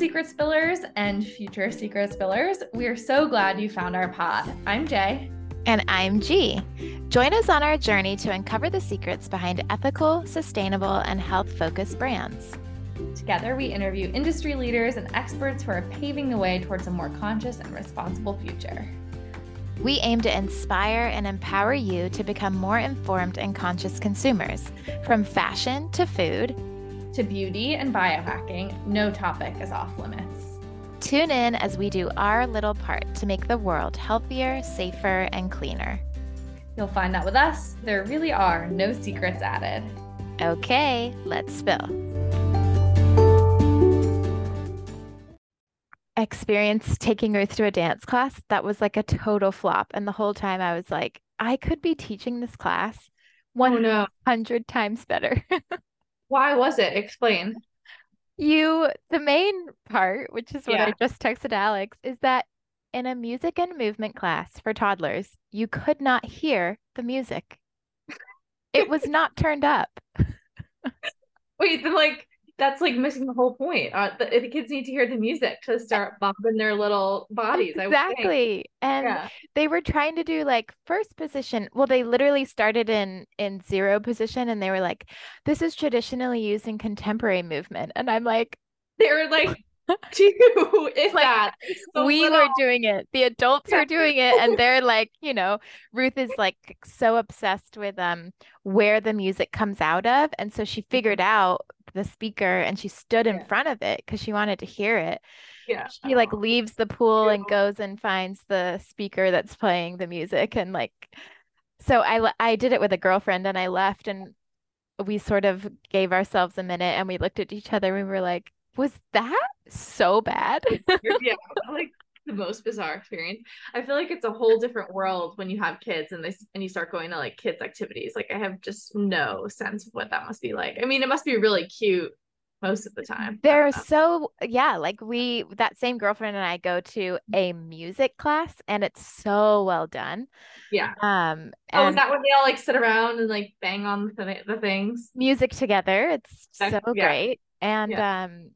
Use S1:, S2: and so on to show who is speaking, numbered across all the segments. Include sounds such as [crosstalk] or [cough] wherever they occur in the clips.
S1: secret spillers and future secret spillers. We are so glad you found our pod. I'm Jay.
S2: And I'm G. Join us on our journey to uncover the secrets behind ethical, sustainable, and health focused brands.
S1: Together, we interview industry leaders and experts who are paving the way towards a more conscious and responsible future.
S2: We aim to inspire and empower you to become more informed and conscious consumers, from fashion to food
S1: to beauty and biohacking, no topic is off limits.
S2: Tune in as we do our little part to make the world healthier, safer, and cleaner.
S1: You'll find that with us, there really are no secrets added.
S2: Okay, let's spill. Experience taking Ruth to a dance class that was like a total flop. And the whole time I was like, I could be teaching this class 100 oh, no. times better. [laughs]
S1: Why was it? Explain.
S2: You, the main part, which is what yeah. I just texted Alex, is that in a music and movement class for toddlers, you could not hear the music. it was not turned up. [laughs]
S1: Wait, then like that's like missing the whole point. Uh, the, the, kids need to hear the music to start bobbing their little bodies.
S2: Exactly. And yeah. they were trying to do like first position. Well, they literally started in in zero position and they were like, this is traditionally used in contemporary movement. And I'm like,
S1: they were like, [laughs] two, if like, that.
S2: So we little. were doing it. The adults were doing it. And they're like, you know, Ruth is like so obsessed with um where the music comes out of. And so she figured mm-hmm. out the speaker and she stood in yeah. front of it because she wanted to hear it.
S1: Yeah.
S2: She like leaves the pool yeah. and goes and finds the speaker that's playing the music and like so I I did it with a girlfriend and I left and we sort of gave ourselves a minute and we looked at each other and we were like was that so bad?
S1: yeah, [laughs] like the most bizarre experience. I feel like it's a whole different world when you have kids and they and you start going to like kids activities. Like I have just no sense of what that must be like. I mean, it must be really cute most of the time.
S2: They're so yeah, like we that same girlfriend and I go to a music class and it's so well done.
S1: Yeah. Um Oh, is that when they all like sit around and like bang on the, the things?
S2: Music together. It's so yeah. great. And yeah. um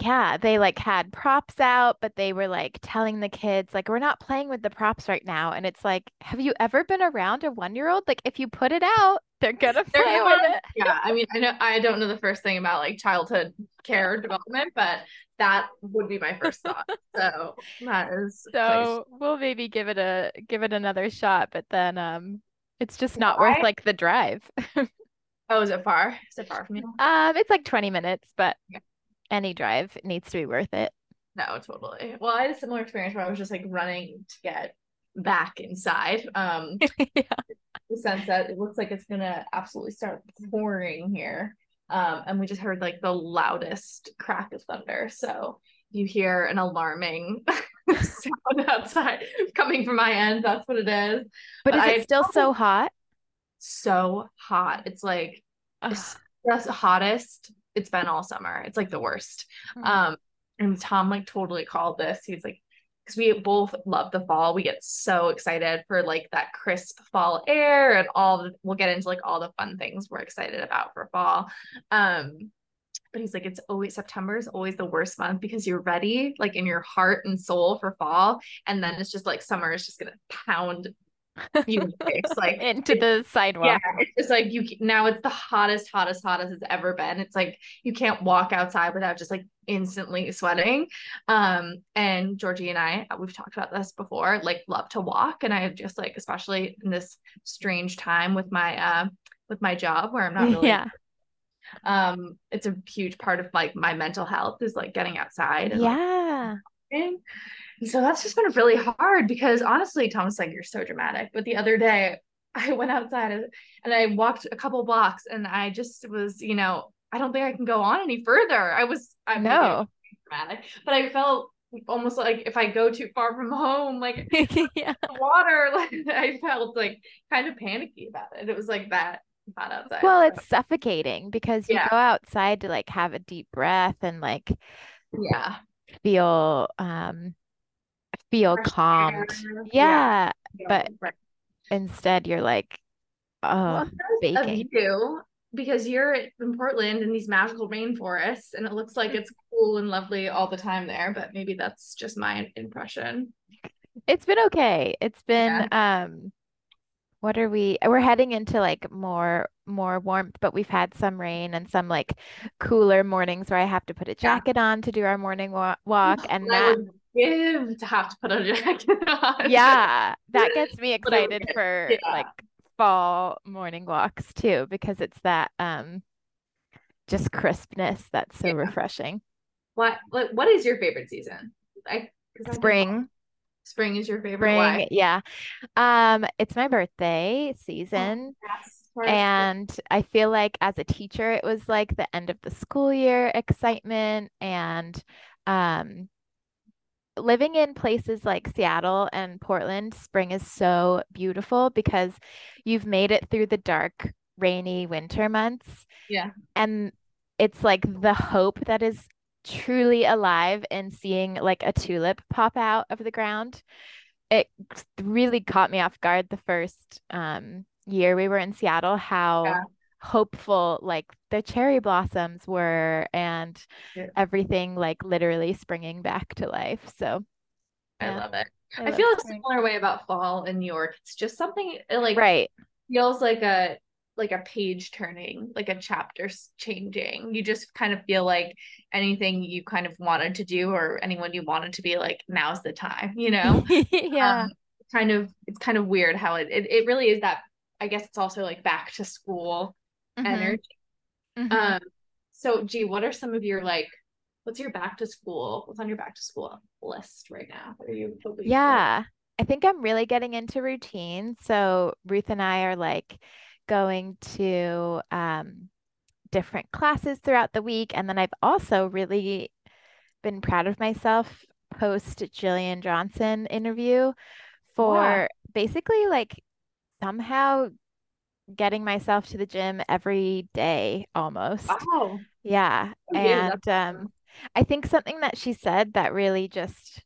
S2: yeah, they like had props out, but they were like telling the kids, like, we're not playing with the props right now. And it's like, have you ever been around a one year old? Like, if you put it out, they're gonna play they're with it. [laughs]
S1: Yeah. I mean, I know I don't know the first thing about like childhood care development, but that would be my first thought. So that is [laughs]
S2: so we'll maybe give it a give it another shot, but then um it's just not worth like the drive. [laughs]
S1: oh, is it far? Is it far from you?
S2: Um, it's like 20 minutes, but yeah any drive needs to be worth it.
S1: No, totally. Well, I had a similar experience where I was just like running to get back inside. Um [laughs] yeah. the sense that it looks like it's gonna absolutely start pouring here. Um, and we just heard like the loudest crack of thunder. So you hear an alarming [laughs] sound outside coming from my end. That's what it is.
S2: But, but is it still so hot?
S1: So hot. It's like the hottest it's been all summer. It's like the worst. Mm-hmm. Um, and Tom like totally called this. He's like, because we both love the fall. We get so excited for like that crisp fall air and all the, we'll get into like all the fun things we're excited about for fall. Um, but he's like, it's always September is always the worst month because you're ready, like in your heart and soul for fall. And then it's just like summer is just gonna pound you [laughs] like
S2: into the sidewalk.
S1: Yeah, it's just like you now it's the hottest, hottest, hottest it's ever been. It's like you can't walk outside without just like instantly sweating. Um, and Georgie and I, we've talked about this before, like love to walk. And I just like, especially in this strange time with my uh with my job where I'm not really
S2: yeah.
S1: Um, it's a huge part of like my mental health is like getting outside.
S2: And, yeah.
S1: Like, so that's just been really hard because honestly, Thomas, like you're so dramatic. But the other day, [laughs] I went outside and I walked a couple blocks and I just was, you know, I don't think I can go on any further. I was, I
S2: know,
S1: dramatic, but I felt almost like if I go too far from home, like [laughs] yeah. water, [laughs] like I felt like kind of panicky about it. It was like that hot outside.
S2: Well, so. it's suffocating because you yeah. go outside to like have a deep breath and like,
S1: yeah,
S2: feel um feel Fresh calmed. Yeah. yeah. But right. instead you're like, oh, well, baking.
S1: You because you're in Portland in these magical rainforests and it looks like it's cool and lovely all the time there, but maybe that's just my impression.
S2: It's been okay. It's been yeah. um what are we we're heading into like more more warmth but we've had some rain and some like cooler mornings where i have to put a jacket yeah. on to do our morning wa- walk and that
S1: give to have to put a jacket on
S2: yeah that gets me [laughs] excited for yeah. like fall morning walks too because it's that um just crispness that's so yeah. refreshing
S1: what like what is your favorite season I
S2: spring
S1: Spring is your favorite. Spring, Why?
S2: yeah. Um, it's my birthday season. Oh, yes. And I feel like as a teacher, it was like the end of the school year excitement and um living in places like Seattle and Portland, spring is so beautiful because you've made it through the dark, rainy winter months.
S1: Yeah.
S2: And it's like the hope that is truly alive and seeing like a tulip pop out of the ground. It really caught me off guard the first um, year we were in Seattle, how yeah. Hopeful like the cherry blossoms were and yeah. everything like literally springing back to life. So
S1: I love it. I, I feel a similar way about fall in New York. It's just something like
S2: right
S1: feels like a like a page turning, like a chapter changing. You just kind of feel like anything you kind of wanted to do or anyone you wanted to be like, now's the time, you know? [laughs]
S2: yeah. Um,
S1: kind of, it's kind of weird how it, it, it, really is that, I guess it's also like back to school mm-hmm. energy. Mm-hmm. Um, so G, what are some of your like, what's your back to school? What's on your back to school list right now? What are you
S2: Yeah. For? I think I'm really getting into routine. So Ruth and I are like, going to um, different classes throughout the week. And then I've also really been proud of myself post Jillian Johnson interview for basically like somehow getting myself to the gym every day almost.
S1: Oh.
S2: Yeah. and um I think something that she said that really just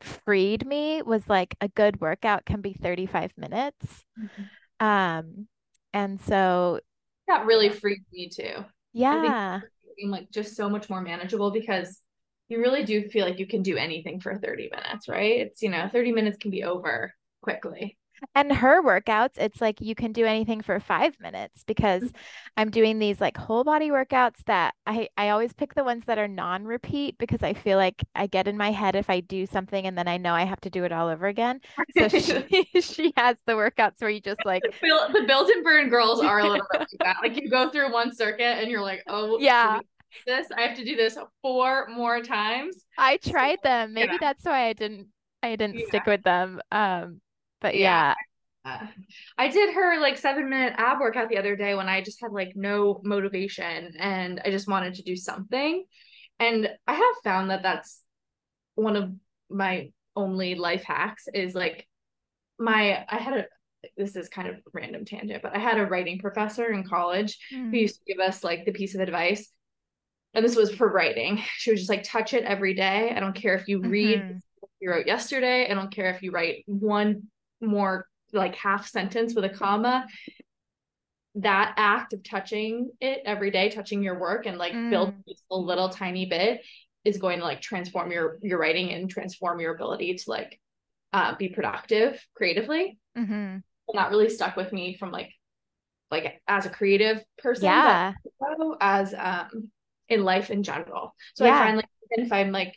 S2: freed me was like a good workout can be 35 minutes. Mm-hmm. Um and so
S1: that really freed me too.
S2: Yeah.
S1: like just so much more manageable because you really do feel like you can do anything for 30 minutes, right? It's, you know, 30 minutes can be over quickly.
S2: And her workouts, it's like you can do anything for five minutes because mm-hmm. I'm doing these like whole body workouts that I, I always pick the ones that are non repeat because I feel like I get in my head if I do something and then I know I have to do it all over again. So she, [laughs] [laughs] she has the workouts where you just like
S1: the build and burn girls are a little bit [laughs] like that. Like you go through one circuit and you're like, oh,
S2: yeah.
S1: This I have to do this four more times.
S2: I tried them. Maybe yeah. that's why I didn't I didn't yeah. stick with them. Um but yeah.
S1: yeah. I did her like seven minute ab workout the other day when I just had like no motivation and I just wanted to do something. And I have found that that's one of my only life hacks is like my, I had a, this is kind of random tangent, but I had a writing professor in college mm. who used to give us like the piece of advice. And this was for writing. She was just like, touch it every day. I don't care if you read mm-hmm. you wrote yesterday. I don't care if you write one more like half sentence with a comma that act of touching it every day touching your work and like mm. build a little tiny bit is going to like transform your your writing and transform your ability to like uh, be productive creatively
S2: mm-hmm. and
S1: that really stuck with me from like like as a creative person
S2: yeah
S1: as um in life in general so yeah. i find like if i'm like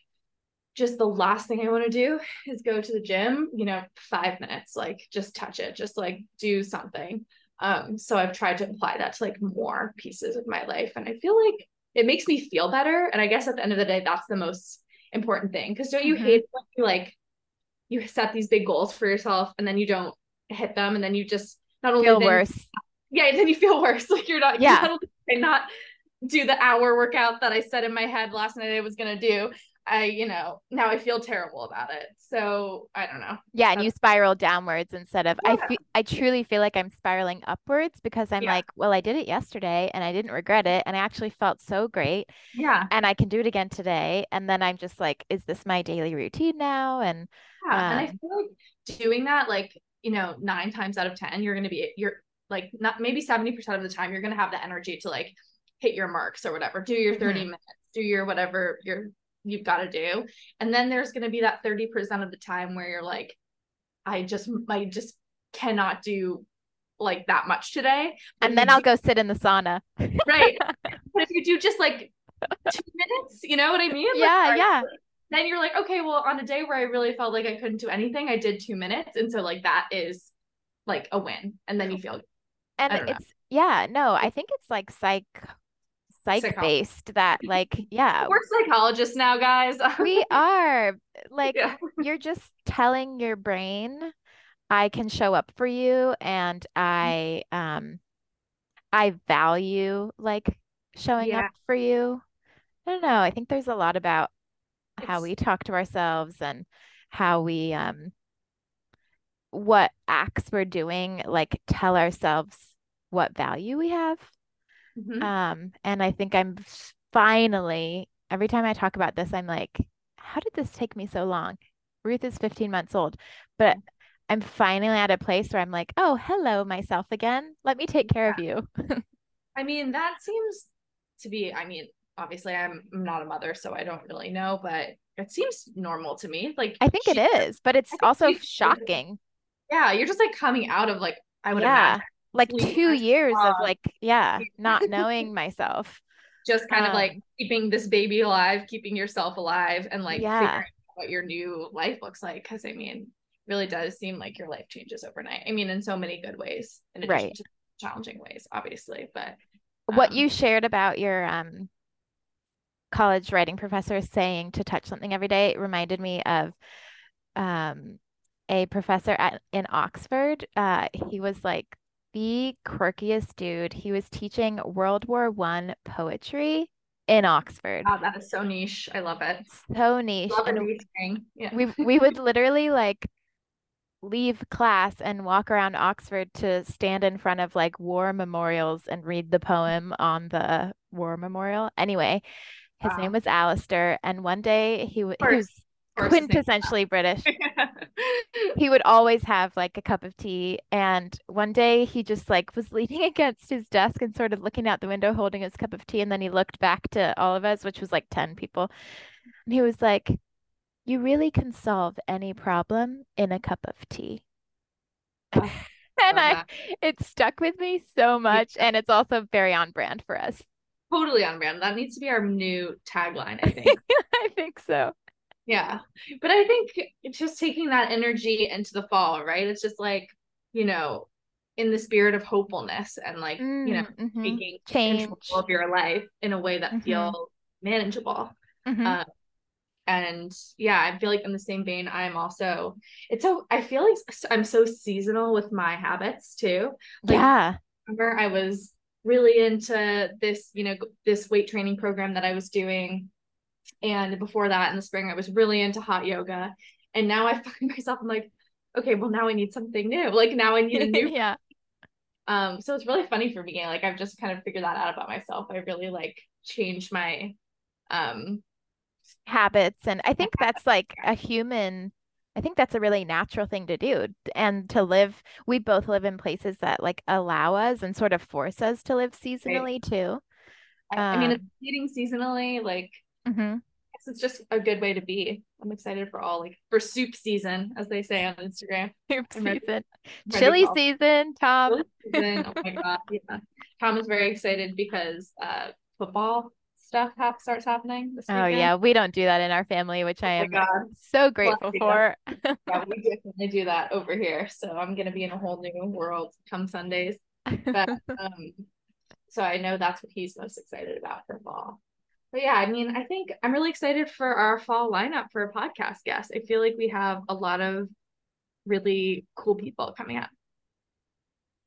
S1: just the last thing I want to do is go to the gym, you know, five minutes, like just touch it, just like do something. Um, so I've tried to apply that to like more pieces of my life. And I feel like it makes me feel better. And I guess at the end of the day, that's the most important thing. Cause don't you mm-hmm. hate when you like you set these big goals for yourself and then you don't hit them and then you just not only
S2: feel worse.
S1: Yeah, then you feel [laughs] worse. Like you're not
S2: yeah.
S1: You're not, not do the hour workout that I said in my head last night I was gonna do. I, you know, now I feel terrible about it. So I don't know.
S2: Yeah, and you spiral downwards instead of yeah. I feel I truly feel like I'm spiraling upwards because I'm yeah. like, well, I did it yesterday and I didn't regret it and I actually felt so great.
S1: Yeah.
S2: And I can do it again today. And then I'm just like, is this my daily routine now? And
S1: yeah, um, and I um, feel like doing that, like, you know, nine times out of ten, you're gonna be you're like not maybe 70% of the time you're gonna have the energy to like hit your marks or whatever, do your 30 mm-hmm. minutes do your whatever you're you've got to do. And then there's going to be that 30% of the time where you're like, I just, I just cannot do like that much today.
S2: But and then I'll do- go sit in the sauna. [laughs]
S1: right. [laughs] but if you do just like two minutes, you know what I mean?
S2: Yeah, like, yeah.
S1: Then you're like, okay, well, on a day where I really felt like I couldn't do anything, I did two minutes. And so like that is like a win. And then you feel
S2: and it's know. yeah, no, I think it's like psych psych based that [laughs] like yeah.
S1: We're psychologists now guys. [laughs]
S2: We are. Like yeah. you're just telling your brain i can show up for you and mm-hmm. i um i value like showing yeah. up for you. I don't know. I think there's a lot about it's... how we talk to ourselves and how we um what acts we're doing like tell ourselves what value we have Mm-hmm. Um, and I think I'm finally, every time I talk about this, I'm like, how did this take me so long? Ruth is 15 months old, but I'm finally at a place where I'm like, oh, hello, myself again. Let me take care yeah. of you. [laughs]
S1: I mean, that seems to be, I mean, obviously I'm not a mother, so I don't really know, but it seems normal to me. Like,
S2: I think she, it is, but it's also shocking.
S1: Yeah, you're just like coming out of like, I would yeah. imagine
S2: like two years of like yeah [laughs] not knowing myself
S1: just kind um, of like keeping this baby alive keeping yourself alive and like yeah. what your new life looks like because i mean really does seem like your life changes overnight i mean in so many good ways in addition right. to challenging ways obviously but
S2: um, what you shared about your um college writing professor saying to touch something every day reminded me of um a professor at in Oxford. Uh, he was like the quirkiest dude. He was teaching World War One poetry in Oxford.
S1: Wow, that is so niche. I love it.
S2: So niche. Love yeah. We we would literally like leave class and walk around Oxford to stand in front of like war memorials and read the poem on the war memorial. Anyway, his wow. name was Alistair, and one day he, he was quintessentially British. [laughs] he would always have like a cup of tea. And one day he just like was leaning [laughs] against his desk and sort of looking out the window holding his cup of tea. And then he looked back to all of us, which was like 10 people. And he was like, You really can solve any problem in a cup of tea. [laughs] Oh, and I, it stuck with me so much. And it's also very on brand for us.
S1: Totally on brand. That needs to be our new tagline, I think. [laughs]
S2: I think so.
S1: Yeah. But I think just taking that energy into the fall, right? It's just like, you know, in the spirit of hopefulness and like, mm, you know, mm-hmm. taking Change. control of your life in a way that mm-hmm. feels manageable. Mm-hmm. Um, and yeah, I feel like in the same vein, I'm also, it's so, I feel like I'm so seasonal with my habits too.
S2: Like, yeah.
S1: remember I was really into this, you know, this weight training program that I was doing and before that, in the spring, I was really into hot yoga. And now I [laughs] find myself, I'm like, okay, well, now I need something new. [laughs] Like now I need a [laughs] new.
S2: yeah.
S1: Um, so it's really funny for me. Like I've just kind of figured that out about myself. I really like changed my um
S2: habits. And I think that's like a human I think that's a really natural thing to do and to live. We both live in places that like allow us and sort of force us to live seasonally right. too.
S1: I, um, I mean, um, eating seasonally, like Mm-hmm. It's just a good way to be. I'm excited for all like for soup season, as they say on Instagram. [laughs]
S2: Soup season, chili season, Tom. Season.
S1: Oh my god, [laughs] yeah. Tom is very excited because uh, football stuff ha- starts happening.
S2: This oh yeah, we don't do that in our family, which oh I am god. so grateful for.
S1: yeah, [laughs] we definitely do that over here. So I'm gonna be in a whole new world come Sundays. But um, so I know that's what he's most excited about for fall but yeah, I mean, I think I'm really excited for our fall lineup for a podcast guest. I feel like we have a lot of really cool people coming up.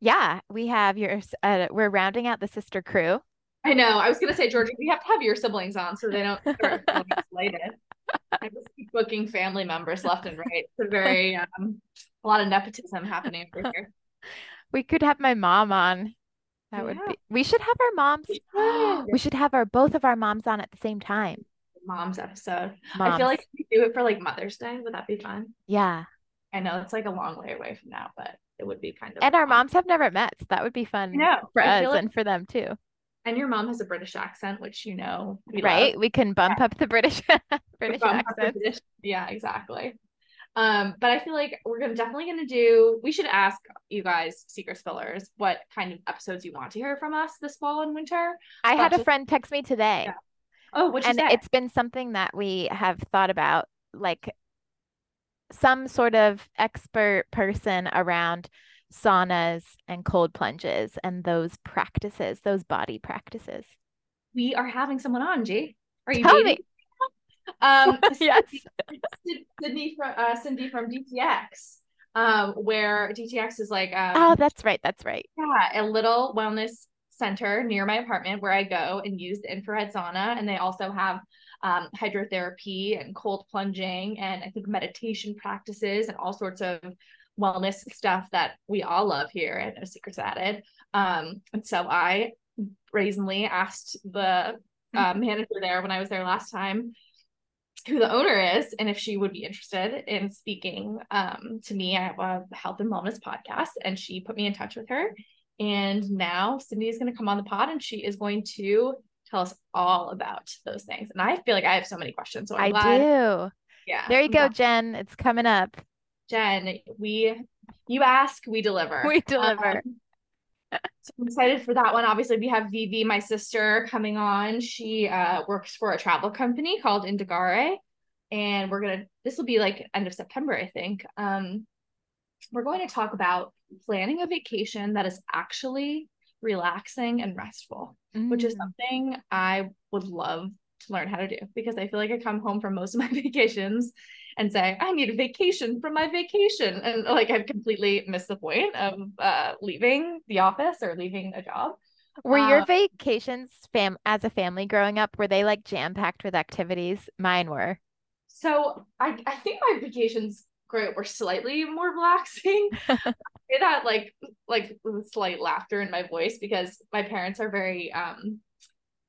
S2: Yeah, we have your. Uh, we're rounding out the sister crew.
S1: I know. I was gonna say, Georgia, we have to have your siblings on so they don't start [laughs] isolated. I just keep booking family members left and right. It's a very um, a lot of nepotism happening over here. [laughs]
S2: We could have my mom on. That yeah. would be. We should have our moms. [gasps] we should have our both of our moms on at the same time.
S1: Moms episode. Moms. I feel like we do it for like Mother's Day. Would that be fun?
S2: Yeah.
S1: I know it's like a long way away from now, but it would be kind of.
S2: And fun. our moms have never met, so that would be fun for I us like, and for them too.
S1: and your mom has a British accent, which you know,
S2: we right? Love. We can bump yeah. up the British [laughs] British accent. British,
S1: yeah, exactly. Um, but I feel like we're gonna definitely gonna do. We should ask you guys, secret spillers, what kind of episodes you want to hear from us this fall and winter.
S2: I but had a friend text me today. Yeah.
S1: Oh, what and
S2: it's been something that we have thought about, like some sort of expert person around saunas and cold plunges and those practices, those body practices.
S1: We are having someone on, G. Are you
S2: Tell dating?
S1: Um, [laughs] yes. Sydney from uh, Cindy from DTX, um, where DTX is like. Um,
S2: oh, that's right. That's right.
S1: Yeah, a little wellness center near my apartment where I go and use the infrared sauna, and they also have um, hydrotherapy and cold plunging, and I think meditation practices and all sorts of wellness stuff that we all love here at No Secrets Added. Um, and so I brazenly asked the [laughs] uh, manager there when I was there last time who the owner is and if she would be interested in speaking um, to me. I have a health and wellness podcast, and she put me in touch with her. And now Cindy is going to come on the pod and she is going to tell us all about those things. And I feel like I have so many questions. So
S2: I'm
S1: i glad.
S2: do.
S1: Yeah.
S2: There you go, Jen. It's coming up.
S1: Jen, we you ask, we deliver.
S2: We deliver. Um,
S1: so I'm excited for that one. Obviously, we have Vivi, my sister, coming on. She uh, works for a travel company called Indagare. And we're gonna this will be like end of September, I think. Um, we're going to talk about planning a vacation that is actually relaxing and restful, mm. which is mm. something I would love to learn how to do because I feel like I come home from most of my [laughs] vacations and say, I need a vacation from my vacation. And like I've completely missed the point of uh, leaving the office or leaving a job.
S2: Were your um, vacations fam as a family growing up, were they like jam packed with activities? Mine were.
S1: So I, I think my vacations growing up were slightly more relaxing. [laughs] say that like like slight laughter in my voice because my parents are very um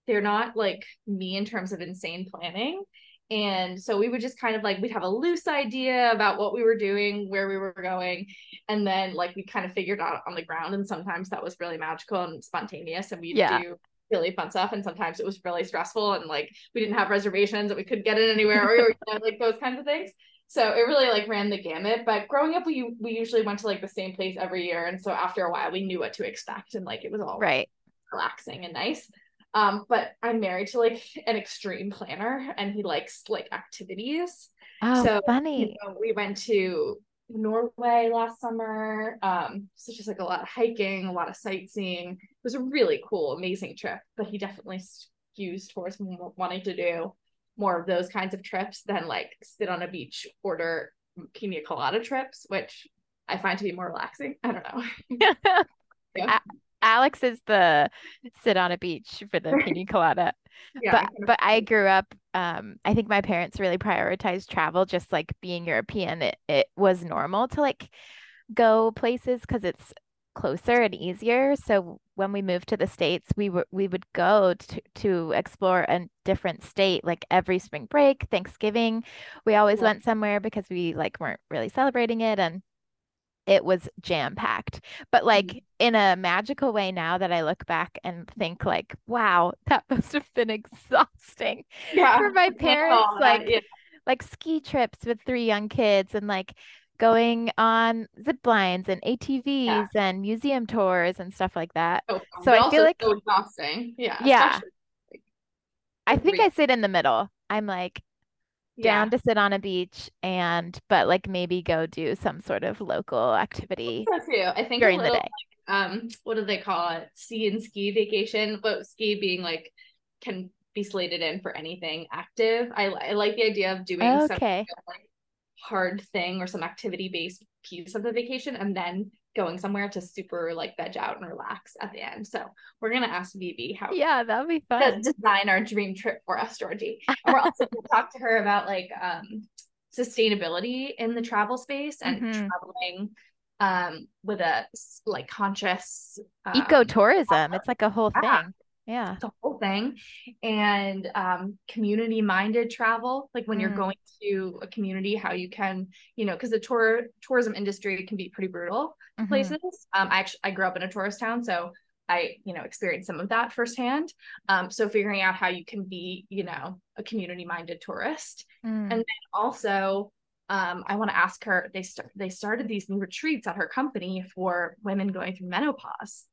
S1: they're not like me in terms of insane planning and so we would just kind of like, we'd have a loose idea about what we were doing, where we were going. And then like we kind of figured out on the ground. And sometimes that was really magical and spontaneous. And we'd yeah. do really fun stuff. And sometimes it was really stressful and like we didn't have reservations and we couldn't get it anywhere or you know, like those kinds of things. So it really like ran the gamut. But growing up, we we usually went to like the same place every year. And so after a while we knew what to expect and like it was all
S2: right
S1: relaxing and nice. Um, but I'm married to like an extreme planner and he likes like activities.
S2: Oh, so funny.
S1: You know, we went to Norway last summer. Um, so just like a lot of hiking, a lot of sightseeing. It was a really cool, amazing trip, but he definitely skews towards wanting to do more of those kinds of trips than like sit on a beach, order pina colada trips, which I find to be more relaxing. I don't know. [laughs] [laughs]
S2: yeah. Alex is the sit on a beach for the pina [laughs] colada. yeah, but but I grew up um I think my parents really prioritized travel just like being European it, it was normal to like go places cuz it's closer and easier so when we moved to the states we were we would go to, to explore a different state like every spring break Thanksgiving we always yeah. went somewhere because we like weren't really celebrating it and it was jam packed but like mm-hmm. in a magical way now that i look back and think like wow [laughs] that must have been exhausting
S1: yeah.
S2: for my [laughs] parents like yeah. like ski trips with three young kids and like going on zip lines and atvs yeah. and museum tours and stuff like that
S1: so, so i feel like so exhausting yeah
S2: yeah i think i sit in the middle i'm like down yeah. to sit on a beach and but like maybe go do some sort of local activity
S1: so too. I think during little, the day. um, what do they call it? Sea and ski vacation, but ski being like can be slated in for anything active. I I like the idea of doing okay. some like hard thing or some activity based piece of the vacation and then going somewhere to super like veg out and relax at the end. So we're gonna ask Vivi how
S2: yeah, that'd be fun.
S1: To design our dream trip for us, Georgie. And we're also gonna talk to her about like um sustainability in the travel space and mm-hmm. traveling um with a like conscious
S2: um, ecotourism. It's like a whole yeah. thing. Yeah.
S1: the whole thing. And um, community minded travel, like when mm. you're going to a community, how you can, you know, because the tour tourism industry can be pretty brutal mm-hmm. places. Um, I actually I grew up in a tourist town, so I, you know, experienced some of that firsthand. Um, so figuring out how you can be, you know, a community minded tourist. Mm. And then also, um, I want to ask her, they start they started these new retreats at her company for women going through menopause.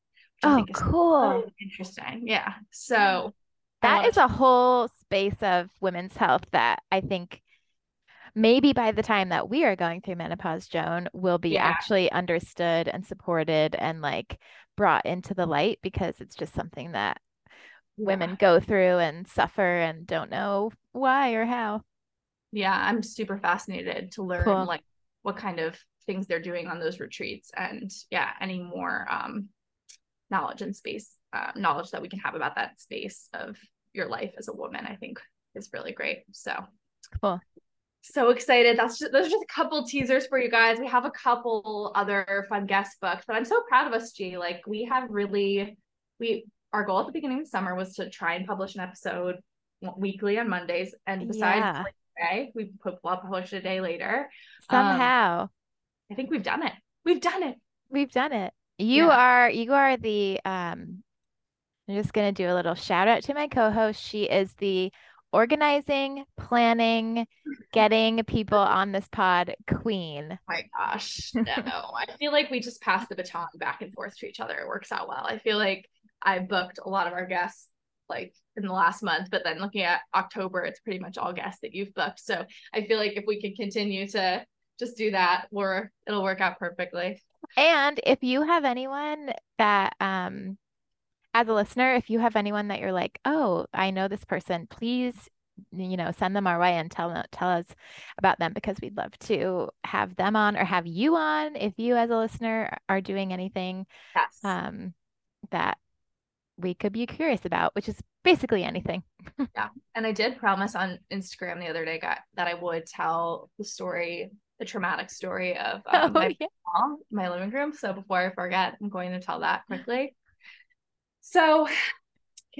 S2: Oh, cool.
S1: So interesting. Yeah. So
S2: that is a whole space of women's health that I think maybe by the time that we are going through menopause, Joan, will be yeah. actually understood and supported and like brought into the light because it's just something that yeah. women go through and suffer and don't know why or how.
S1: Yeah, I'm super fascinated to learn cool. like what kind of things they're doing on those retreats and yeah, any more um knowledge and space uh, knowledge that we can have about that space of your life as a woman, I think is really great. So
S2: cool
S1: so excited. That's just those are just a couple teasers for you guys. We have a couple other fun guest books, but I'm so proud of us, G. Like we have really we our goal at the beginning of the summer was to try and publish an episode weekly on Mondays. And besides yeah. today, we put well published a day later.
S2: Somehow. Um,
S1: I think we've done it. We've done it.
S2: We've done it. You yeah. are you are the um I'm just gonna do a little shout out to my co-host. She is the organizing, planning, getting people on this pod queen.
S1: Oh my gosh. [laughs] No, I feel like we just pass the baton back and forth to each other. It works out well. I feel like I booked a lot of our guests like in the last month, but then looking at October, it's pretty much all guests that you've booked. So I feel like if we can continue to just do that, we're it'll work out perfectly.
S2: And if you have anyone that um as a listener, if you have anyone that you're like, oh, I know this person, please, you know, send them our way and tell tell us about them because we'd love to have them on or have you on if you as a listener are doing anything
S1: yes.
S2: um, that we could be curious about, which is basically anything. [laughs]
S1: yeah. And I did promise on Instagram the other day got, that I would tell the story, the traumatic story of [laughs] um, oh, my, yeah. mom, my living room. So before I forget, I'm going to tell that quickly. So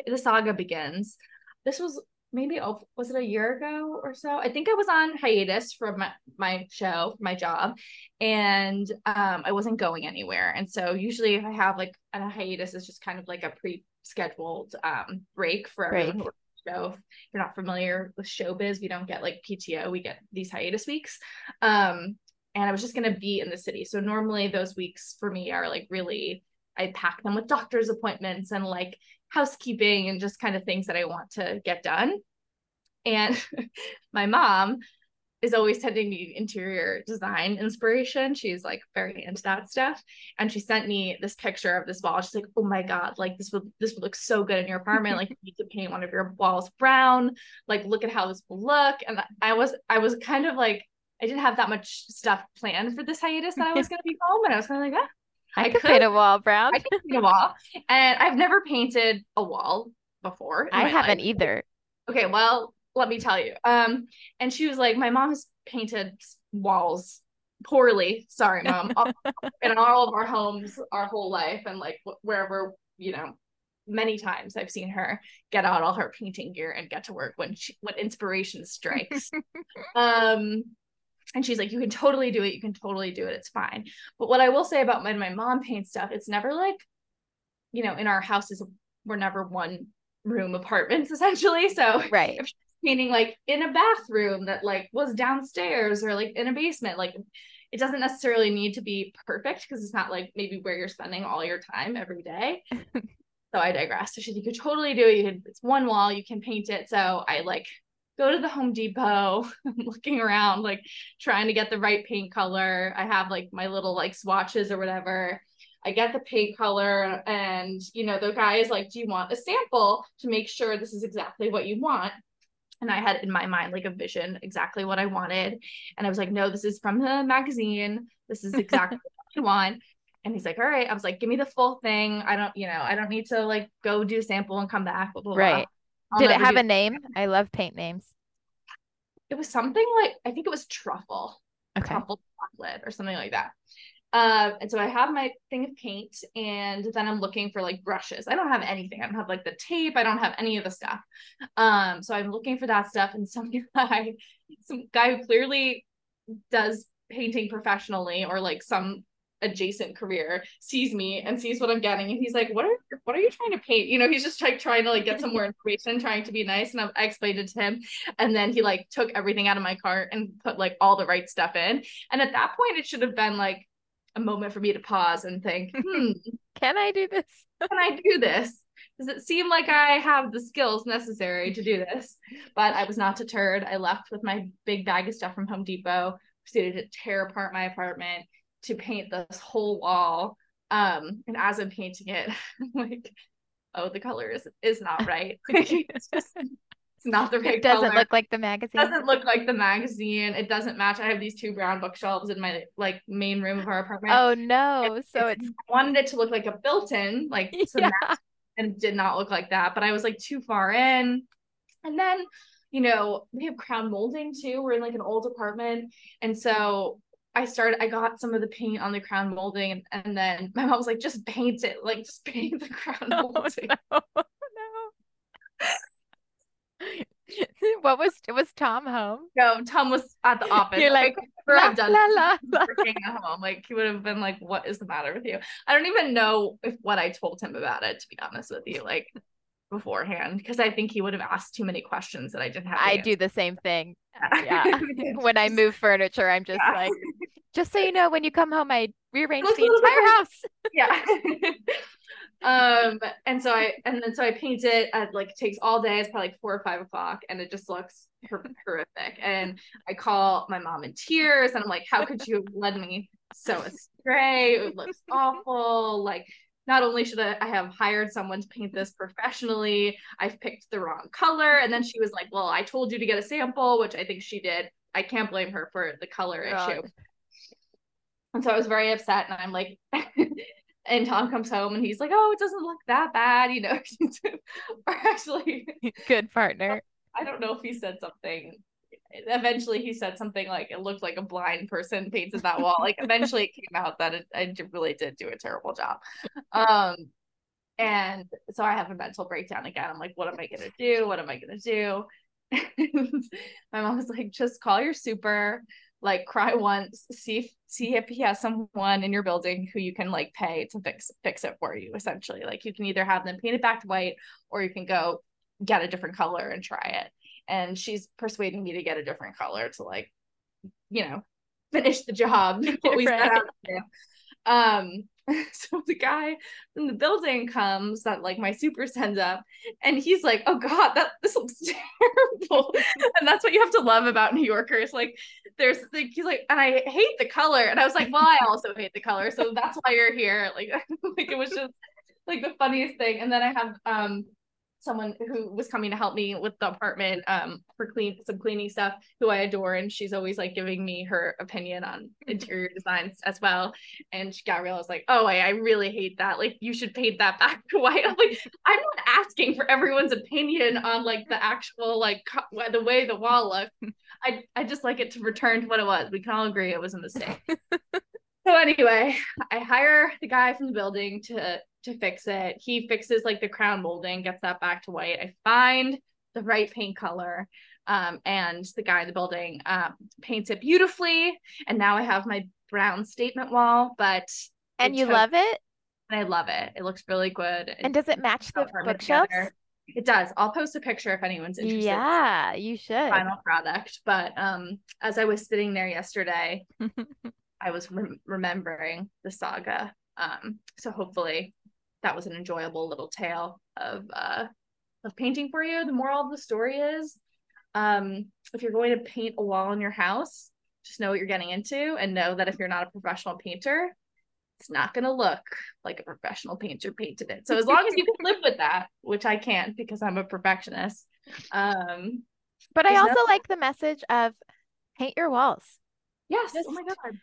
S1: the saga begins. This was maybe oh, was it a year ago or so? I think I was on hiatus from my, my show, my job, and um, I wasn't going anywhere. And so usually if I have like a hiatus, it's just kind of like a pre-scheduled um, break for break. everyone show. If you're not familiar with showbiz, we don't get like PTO, we get these hiatus weeks. Um, and I was just gonna be in the city. So normally those weeks for me are like really I pack them with doctor's appointments and like housekeeping and just kind of things that I want to get done. And [laughs] my mom is always sending me interior design inspiration. She's like very into that stuff. And she sent me this picture of this wall. She's like, oh my God, like this would this would look so good in your apartment. Like you could paint one of your walls brown. Like look at how this will look. And I was I was kind of like I didn't have that much stuff planned for this hiatus that I was gonna be home. And I was kind of like, ah,
S2: I, I could, paint a wall brown.
S1: I could paint a wall, and I've never painted a wall before.
S2: I haven't life. either.
S1: Okay, well, let me tell you. Um, and she was like, "My mom has painted walls poorly. Sorry, mom. [laughs] in all of our homes, our whole life, and like wherever you know." Many times I've seen her get out all her painting gear and get to work when she when inspiration strikes. [laughs] um, and she's like, you can totally do it. You can totally do it. It's fine. But what I will say about when my mom paints stuff, it's never like, you know, in our houses, we're never one room apartments [laughs] essentially. So
S2: right.
S1: if she's painting like in a bathroom that like was downstairs or like in a basement, like it doesn't necessarily need to be perfect because it's not like maybe where you're spending all your time every day. [laughs] so I digress. So she's you could totally do it. You can, it's one wall, you can paint it. So I like go to the Home Depot, [laughs] looking around, like trying to get the right paint color. I have like my little like swatches or whatever. I get the paint color, and you know, the guy is like, Do you want a sample to make sure this is exactly what you want? And I had in my mind like a vision exactly what I wanted. And I was like, No, this is from the magazine. This is exactly [laughs] what I want. And he's like, All right. I was like, Give me the full thing. I don't, you know, I don't need to like go do a sample and come back. Blah, blah,
S2: right. I'll Did it have a name? I love paint names.
S1: It was something like I think it was truffle.
S2: Okay.
S1: Truffle chocolate or something like that. Uh, and so I have my thing of paint, and then I'm looking for like brushes. I don't have anything. I don't have like the tape. I don't have any of the stuff. Um, so I'm looking for that stuff, and [laughs] some guy, some guy who clearly does painting professionally, or like some adjacent career sees me and sees what I'm getting and he's like what are what are you trying to paint you know he's just like trying to like get some more information trying to be nice and I, I explained it to him and then he like took everything out of my cart and put like all the right stuff in and at that point it should have been like a moment for me to pause and think hmm [laughs]
S2: can I do this
S1: can I do this does it seem like I have the skills necessary to do this? But I was not deterred. I left with my big bag of stuff from Home Depot, proceeded to tear apart my apartment to paint this whole wall. Um, and as I'm painting it, [laughs] I'm like, oh, the color is is not right. [laughs] it's just it's not the right
S2: It doesn't
S1: color.
S2: look like the magazine.
S1: It doesn't look like the magazine. It doesn't match. I have these two brown bookshelves in my like main room of our apartment.
S2: Oh no. So it's
S1: I wanted it to look like a built-in, like [laughs]
S2: yeah.
S1: match and it did not look like that. But I was like too far in. And then, you know, we have crown molding too. We're in like an old apartment. And so I started, I got some of the paint on the crown molding. And, and then my mom was like, just paint it, like just paint the [laughs] crown [laughs]
S2: Oh,
S1: molding.
S2: no. no. [laughs] what was it? was Tom home?
S1: No, Tom was at the [laughs] office.
S2: You're like, La,
S1: have done
S2: la, la, la.
S1: at home. Like he would have been like, "What is the matter with you?" I don't even know if what I told him about it, to be honest with you, like beforehand, because I think he would have asked too many questions that I didn't have.
S2: I do the same thing. Yeah.
S1: answer. [laughs]
S2: when I move furniture, I'm just
S1: Yeah.
S2: like, just so you know, when you come home, I
S1: rearrange
S2: the
S1: a little bit
S2: entire house.
S1: yeah. Um, and so I and then so I paint it. At, like it takes all day. It's probably like four or five o'clock, and it just looks hor- horrific. And I call my mom in tears, and I'm like, "How could you have led me so astray? It looks awful. Like." Not only should I I have hired someone to paint this professionally, I've picked the wrong color. And then she was like, Well, I told you to get a sample, which I think she did. I can't blame her for the color issue. And so I was very upset. And I'm like, [laughs] and Tom comes home and he's like, oh, it doesn't look that bad, you know. [laughs] or actually, [laughs]
S2: Good partner.
S1: I don't know if he said something. Eventually, he said something like it looked like a blind person painted that wall. Like eventually, it came out that it, I really did do a terrible job. Um, and so I have a mental breakdown again. I'm like, what am I gonna do? What am I gonna do? [laughs] And my mom was like, just call your super, like cry once, see if see if he has someone in your building who you can like pay to fix fix it for you. Essentially, like you can either have them paint it back to white, or you can go get a different color and try it. And she's persuading me to get a different color to like, you know, finish the job [laughs] what we set
S2: Right.
S1: out to do. Um, [laughs] so the guy from the building comes that like my super sends up, and he's like, "Oh God, that this looks [laughs] terrible." [laughs] and that's what you have to love about New Yorkers. Like, there's like he's like, and I hate the color, and I was like, "Well, I also hate the color, so that's why you're here." Like, like it was just like the funniest thing. And then I have um someone who was coming to help me with the apartment um for clean some cleaning stuff who I adore and she's always like giving me her opinion on [laughs] interior designs as well. And Gabrielle was like oh I, I really hate that. Like you should paint that back to [laughs] white. I'm like I'm not asking for everyone's opinion on like the actual like co- the way the wall looked. I I just like it to return to what it was. We can all agree it was a mistake. [laughs] So anyway I hire the guy from the building to to fix it. He fixes like the crown molding, gets that back to white. I find the right paint color. Um, and the guy in the building um, paints it beautifully. And now I have my brown statement wall, but
S2: And you
S1: took-
S2: love it?
S1: And I love it. It looks really good.
S2: And does it match the bookshelves?
S1: It does. I'll post a picture if anyone's interested.
S2: Yeah, you should.
S1: Final product. But um, as I was sitting there yesterday, [laughs] I was rem- remembering the saga. Um, so hopefully that was an enjoyable little tale of uh of painting for you. The moral of the story is um if you're going to paint a wall in your house, just know what you're getting into and know that if you're not a professional painter, it's not going to look like a professional painter painted it. So as long as you can live with that, which I can't because I'm a perfectionist. Um
S2: But I also
S1: no-
S2: like the message of paint your walls.
S1: yes, oh my god.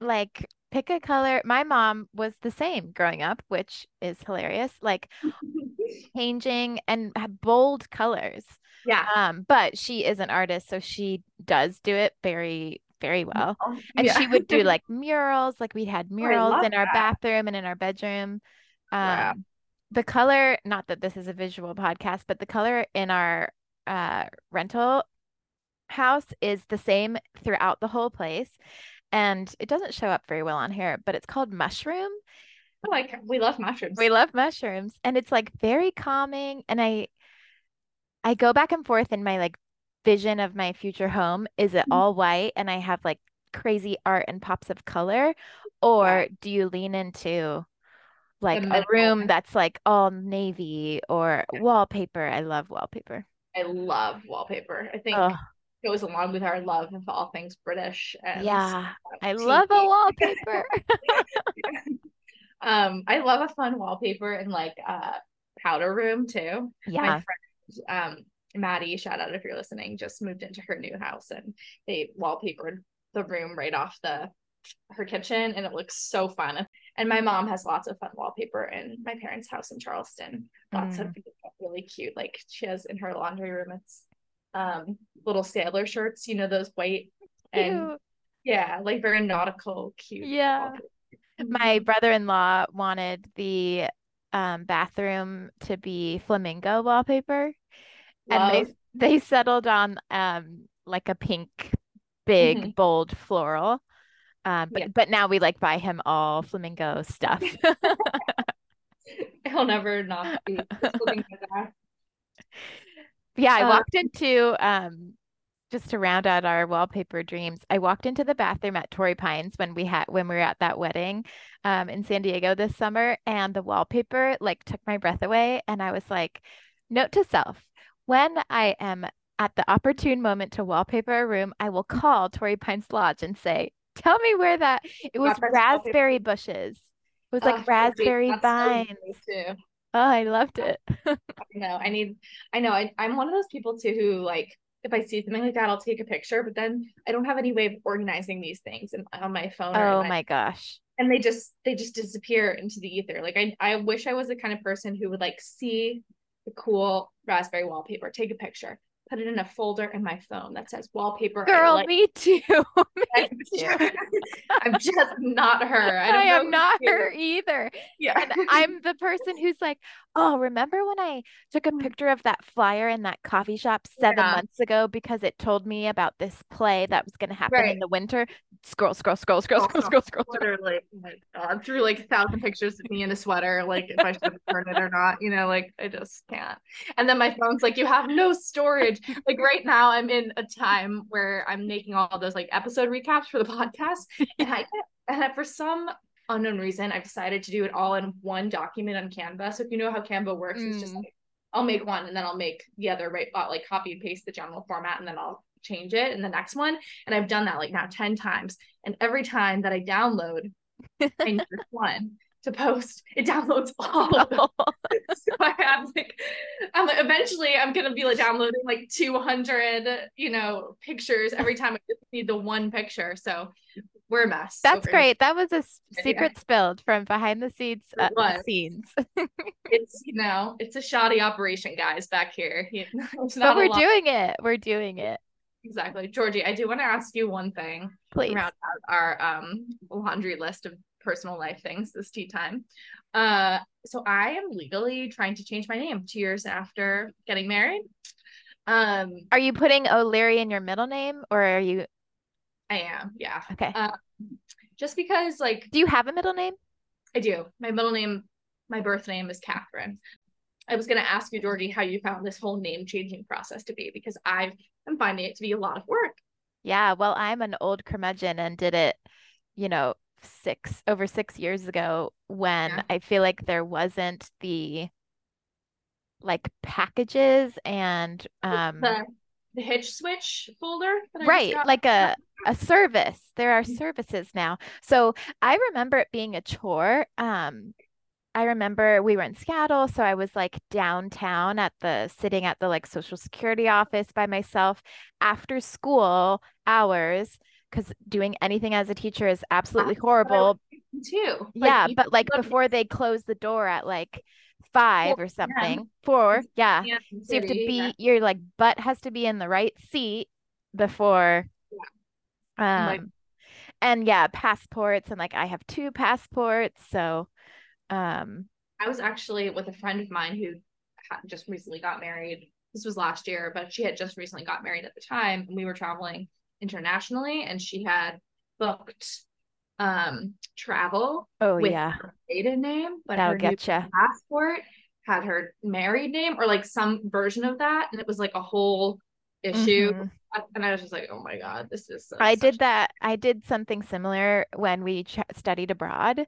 S2: Like pick a color. My mom was the same growing up, which is hilarious. Like [laughs] changing and bold colors.
S1: yeah.
S2: Um, but she is an artist, so she does do it very, very well. And
S1: Yeah.
S2: she would do [laughs] like murals, like we had murals
S1: love
S2: in our
S1: that.
S2: bathroom and in our bedroom. Um,
S1: Wow.
S2: the color, not that this is a visual podcast, but the color in our uh rental house is the same throughout the whole place. And it doesn't show up very well on here, but it's called Mushroom.
S1: Like we love mushrooms.
S2: We love mushrooms, and it's like very calming. And I, I go back and forth in my like vision of my future home. Is it
S1: Mhm.
S2: all white and I have like crazy art and pops of color, or do you lean into like a room that's like all navy or wallpaper? I love wallpaper.
S1: I love wallpaper. I think
S2: Oh,
S1: goes along with our love of all things British and
S2: yeah. I
S1: TV.
S2: love a wallpaper. [laughs]
S1: um, I love a fun wallpaper in like uh powder room too. My
S2: Yeah.
S1: friend, um, Maddie, shout out if you're listening, just moved into her new house and they wallpapered the room right off the her kitchen and it looks so fun. And my mom has lots of fun wallpaper in my parents' house in Charleston. Lots of really cute, like she has in her laundry room, it's um little sailor shirts, you know, those white and
S2: Cute.
S1: yeah, like very nautical, cute.
S2: Yeah. My brother-in-law wanted the um, bathroom to be flamingo wallpaper, and they [laughs] they settled on um like a pink, big,
S1: Mhm.
S2: bold floral. Um, but
S1: Yeah.
S2: but now we like buy him all flamingo stuff. [laughs] [laughs]
S1: He'll never not be just looking at that.
S2: Yeah, I
S1: Uh,
S2: walked into um just to round out our wallpaper dreams. I walked into the bathroom at Torrey Pines when we had when we were at that wedding um in San Diego this summer and the wallpaper like took my breath away and I was like, note to self, when I am at the opportune moment to wallpaper a room, I will call Torrey Pines Lodge and say, tell me where that it was
S1: wallpaper.
S2: raspberry bushes. It was like
S1: Ugh,
S2: raspberry
S1: so
S2: vines.
S1: too.
S2: Oh, I loved it.
S1: I know. I need. I know. I, I'm one of those people too who like if I see something like that, I'll take a picture. But then I don't have any way of organizing these things and on my phone. or
S2: Oh
S1: my-
S2: my gosh.
S1: and they just they just disappear into the ether. Like I I wish I was the kind of person who would like see the cool raspberry wallpaper, take a picture, put it in a folder in my phone that says wallpaper.
S2: Girl,
S1: like.
S2: me too. [laughs] Me
S1: I'm
S2: too.
S1: just- [laughs] I'm just not her. I,
S2: I, am not her either.
S1: Yeah.
S2: And I'm the person who's like, oh, remember when I took a picture of that flyer in that coffee shop seven
S1: Yeah.
S2: months ago because it told me about this play that was going to happen in the winter? Scroll, scroll, scroll, scroll,
S1: Oh,
S2: scroll, scroll, scroll, scroll.
S1: literally my god through like a thousand pictures of me in a sweater like if i should return it or not you know like i just can't and then my phone's like you have no storage like right now i'm in a time where i'm making all those like episode recaps for the podcast and i and I, for some unknown reason i've decided to do it all in one document on canva so if you know how canva works it's just
S2: Mm.
S1: like i'll make one and then i'll make the other right uh, like copy and paste the general format and then i'll change it in the next one and i've done that like now 10 times and every time that I download I need [laughs] one to post, it downloads [laughs] all of [laughs] them. So I have like, I'm like, eventually I'm gonna be like downloading like 200, you know, pictures every time I just need the one picture. So we're a mess.
S2: That's
S1: over here.
S2: great. That was a s-
S1: Yeah.
S2: secret spilled from behind the scenes uh, scenes.
S1: It's you know, it's a shoddy operation, guys, back here. You know, it's
S2: But we're doing it. We're doing it.
S1: Exactly. Georgie, I do want to ask you one thing.
S2: Please.
S1: round out our um laundry list of personal life things this tea time. Uh so I am legally trying to change my name two years after getting married. Um
S2: Are you putting O'Leary in your middle name or are you
S1: I am, yeah.
S2: okay?
S1: Uh, Just because like
S2: Do you have a middle name?
S1: I do. My middle name, my birth name is Catherine. I was gonna ask you, Georgie, how you found this whole name changing process to be because I am finding it to be a lot of work.
S2: Yeah, well, I'm an old curmudgeon and did it, you know, six over six years ago when
S1: Yeah.
S2: I feel like there wasn't the like packages and um
S1: The the hitch switch folder. that I
S2: right, like a a service. There are
S1: Mhm.
S2: services now. So I remember it being a chore. Um, I remember we were in Seattle, so I was like downtown at the sitting at the like social security office by myself after school hours because doing anything as a teacher is absolutely
S1: That's what I was
S2: horrible.
S1: too. Like,
S2: Yeah, but like before they close the door at like five or
S1: 4
S2: something. Four,
S1: It's
S2: yeah. So you have to
S1: city, yeah.
S2: be your like butt has to be in the right seat before
S1: Like-
S2: um and yeah, passports and like I have two passports, so um
S1: I was actually with a friend of mine who just recently got married. This was last year, but she had just recently got married at the time, and we were traveling internationally, and she had booked um travel
S2: Oh
S1: with
S2: yeah.
S1: her maiden name, but
S2: That'll
S1: her
S2: you.
S1: passport had her married name or like some version of that, and it was like a whole issue.
S2: Mhm.
S1: And I was just like, oh my god, this is. So,
S2: I did that. I did something similar when we ch studied abroad.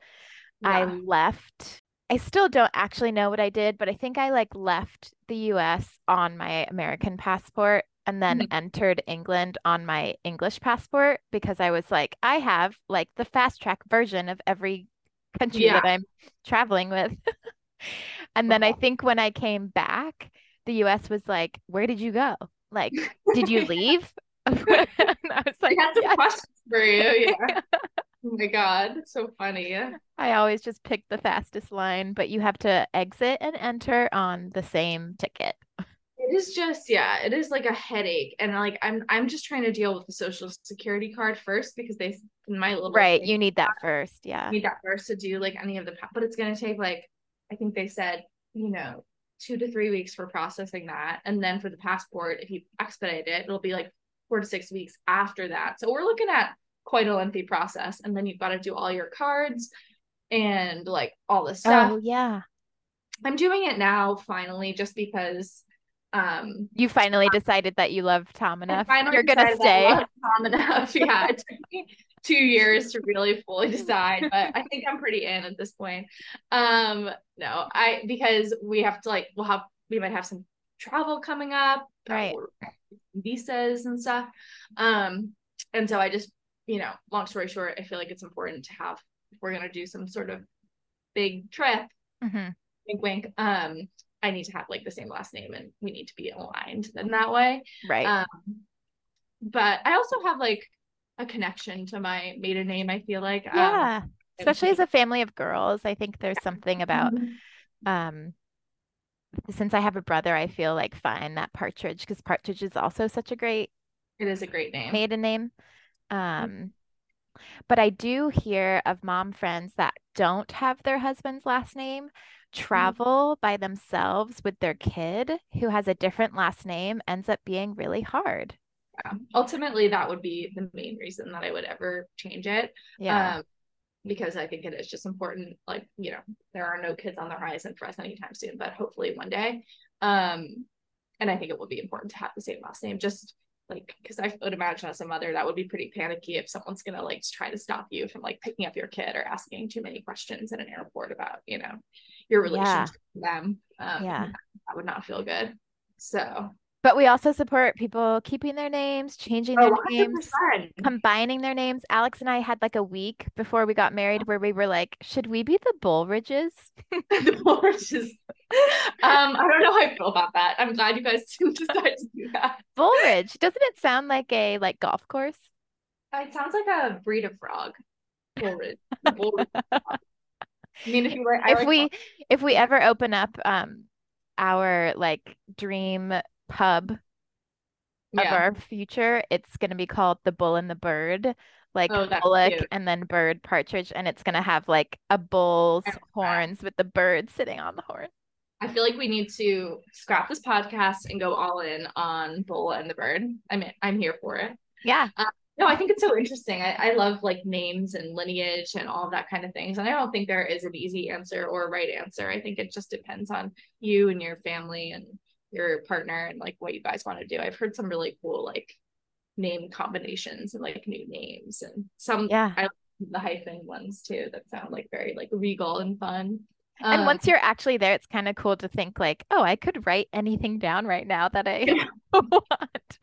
S2: I left. I still don't actually know what I did, but I think I like left the US on my American passport and then
S1: Mhm.
S2: entered England on my English passport because I was like, I have like the fast track version of every country that I'm traveling with. [laughs] And then I think when I came back, the US was like, Where did you go? Like, did you [laughs] leave? [laughs] and I was like,
S1: I had some
S2: "Yes."
S1: questions for you. Yeah. Oh my god, it's so funny.
S2: I always just pick the fastest line, but you have to exit and enter on the same ticket.
S1: It is just yeah, it is like a headache, and like I'm I'm just trying to deal with the social security card first because they in my little
S2: Right, you need that first. Yeah.
S1: need that first to do like any of the but it's gonna take like I think they said you know two to three weeks for processing that, and then for the passport if you expedite it, it'll be like four to six weeks after that. So we're looking at quite a lengthy process, and then you've got to do all your cards and like all this stuff.
S2: Oh, yeah.
S1: I'm doing it now finally just because um
S2: You finally decided that you love Tom
S1: I
S2: enough. You're gonna
S1: decided that I
S2: stay.
S1: Tom enough. [laughs] Yeah, it took me two years to really fully [laughs] decide, but I think I'm pretty in at this point. Um, no, I because we have to like we'll have we might have some travel coming up,
S2: Right.
S1: visas and stuff. Um, and so I just you know, long story short, I feel like it's important to have if we're gonna do some sort of big trip,
S2: Mhm.
S1: wink wink. Um, I need to have like the same last name, and we need to be aligned in that way.
S2: Right.
S1: Um, but I also have like a connection to my maiden name. I feel like, um,
S2: yeah.
S1: and-
S2: Especially as a family of girls, I think there's something about
S1: Mhm.
S2: um since I have a brother, I feel like fine that Partridge because Partridge is also such a great
S1: it is a great name.
S2: maiden name. Um, but I do hear of mom friends that don't have their husband's last name travel by themselves with their kid who has a different last name ends up being really hard.
S1: Yeah. Ultimately, that would be the main reason that I would ever change it.
S2: Yeah.
S1: Um, because I think it is just important. Like, you know, there are no kids on the horizon for us anytime soon, but hopefully one day. Um, and I think it will be important to have the same last name, just like because I would imagine as a mother that would be pretty panicky if someone's gonna like try to stop you from like picking up your kid or asking too many questions in an airport about you know your relationship with them. Um,
S2: Yeah.
S1: that would not feel good. So
S2: But we also support people keeping their names, changing their names,
S1: 100%.
S2: combining their names. Alex and I had like a week before we got married where we were like, should we be the Bullridges? [laughs]
S1: the is um I don't know how I feel about that. I'm glad you guys [laughs] didn't decide to do that.
S2: Bullridge. Doesn't it sound like a like golf course?
S1: It sounds like a breed of frog. Bullridge. [laughs] Bullridge. I mean, if you like, I
S2: if
S1: like
S2: we if we ever open up um our like dream pub of our future, it's gonna be called the Bull and the Bird, like
S1: Oh,
S2: bullock
S1: cute.
S2: and then bird partridge, and it's gonna have like a bull's horns with the bird sitting on the horn.
S1: I feel like we need to scrap this podcast and go all in on Bull and the Bird. I mean, I'm here for it.
S2: Yeah, uh,
S1: No, I think it's so interesting. I, I love like names and lineage and all of that kind of things. And I don't think there is an easy answer or a right answer. I think it just depends on you and your family and your partner and like what you guys want to do. I've heard some really cool like name combinations and like new names and some
S2: Yeah.
S1: I like the hyphen ones too that sound like very like regal and fun.
S2: and
S1: Um,
S2: once you're actually there, it's kind of cool to think like, oh, I could write anything down right now that I [laughs] want.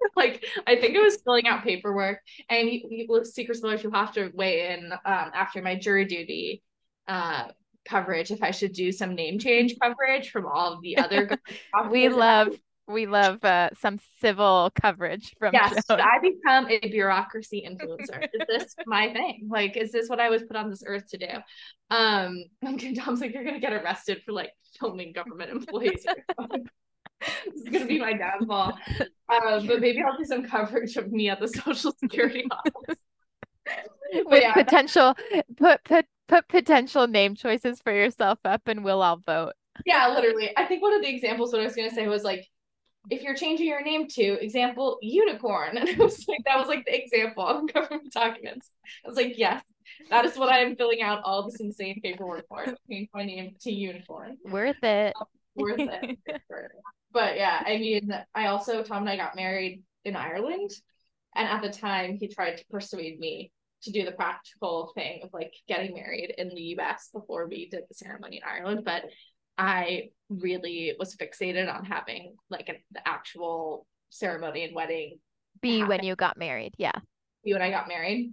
S2: [laughs]
S1: like I think it was filling out paperwork and you, you secret spoilers you have to weigh in um after my jury duty uh coverage if I should do some name change [laughs] coverage from all of the other [laughs]
S2: We love we love uh, some civil coverage from
S1: yes
S2: Joan.
S1: should I become a bureaucracy influencer. [laughs] Is this my thing? Like is this what I was put on this earth to do? Um and Tom's like you're gonna get arrested for like filming government employees this is gonna be my downfall. Um but maybe I'll do some coverage of me at the social security office. But
S2: with
S1: yeah,
S2: potential put put put potential name choices for yourself up and we'll all vote.
S1: yeah, literally. I think one of the examples what I was gonna say was like if you're changing your name to example unicorn. [laughs] And it was like that was like the example on government documents. I was like yes that is what i am filling out all this insane paperwork for change my name to unicorn.
S2: Worth it.
S1: Um, worth it but yeah i mean i also tom and i got married in ireland. And at the time he tried to persuade me to do the practical thing of like getting married in the us before we did the ceremony in ireland but I really was fixated on having like an the actual ceremony and wedding
S2: be happen. when you got married. Yeah.
S1: Be when I got married.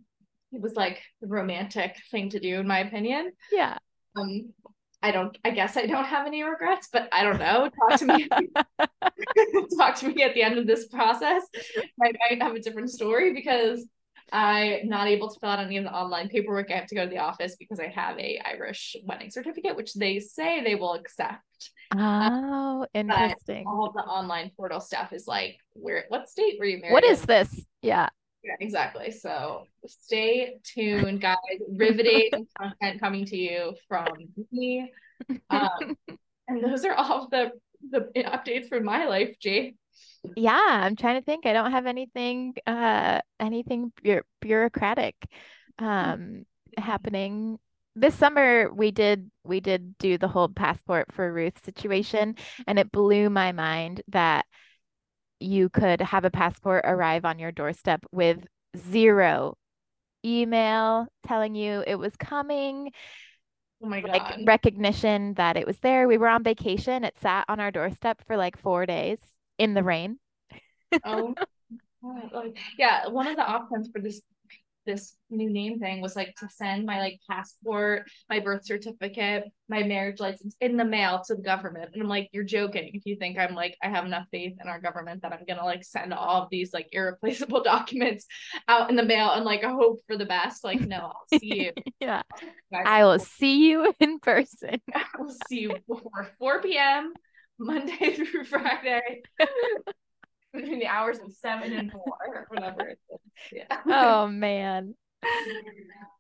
S1: It was like the romantic thing to do, in my opinion.
S2: Yeah.
S1: Um, I don't I guess I don't have any regrets, but I don't know. Talk to me [laughs] [laughs] talk to me at the end of this process. I might have a different story because I'm not able to fill out any of the online paperwork. I have to go to the office because I have a Irish wedding certificate, which they say they will accept.
S2: Oh, um, interesting.
S1: All the online portal stuff is like, where? What state were you married?
S2: What is this? Yeah.
S1: Yeah, exactly. So stay tuned, guys. Riveting [laughs] content coming to you from me. [laughs] Um, and those are all the the updates from my life, J
S2: yeah i'm trying to think i don't have anything uh anything bu- bureaucratic hmm. um happening this summer we did we did do the whole passport for ruth situation and it blew my mind that you could have a passport arrive on your doorstep with zero email telling you it was coming
S1: Oh my god.
S2: Like recognition that it was there. We were on vacation. It sat on our doorstep for like four days in the rain.
S1: oh, yeah. One of the options for this this new name thing was like to send my like passport, my birth certificate, my marriage license in the mail to the government. And I'm like, you're joking if you think I'm like I have enough faith in our government that I'm gonna like send all of these like irreplaceable [laughs] documents out in the mail and like hope for the best. Like, no, I'll see you. [laughs]
S2: yeah. I will see you in person. [laughs]
S1: I will see you before 4 p.m. Monday [laughs] through Friday [laughs] between the hours of seven and four or whatever. Yeah.
S2: Oh [laughs] man.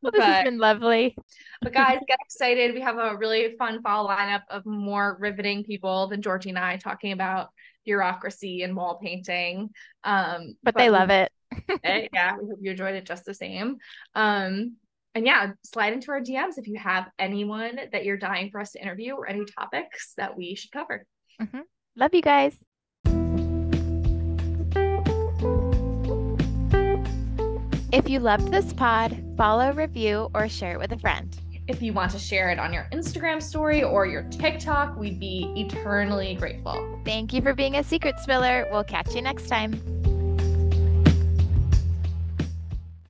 S2: Well, this but, has been lovely.
S1: but guys, get excited. We have a really fun fall lineup of more riveting people than Georgie and I talking about bureaucracy and wall painting. Um,
S2: but, but they love it.
S1: yeah, we hope you enjoyed it just the same. Um, and yeah, slide into our DMs if you have anyone that you're dying for us to interview or any topics that we should cover.
S2: Mm-hmm. Love you guys. If you loved this pod, follow, review, or share it with a friend.
S1: If you want to share it on your Instagram story or your TikTok, we'd be eternally grateful.
S2: Thank you for being a secret spiller. We'll catch you next time.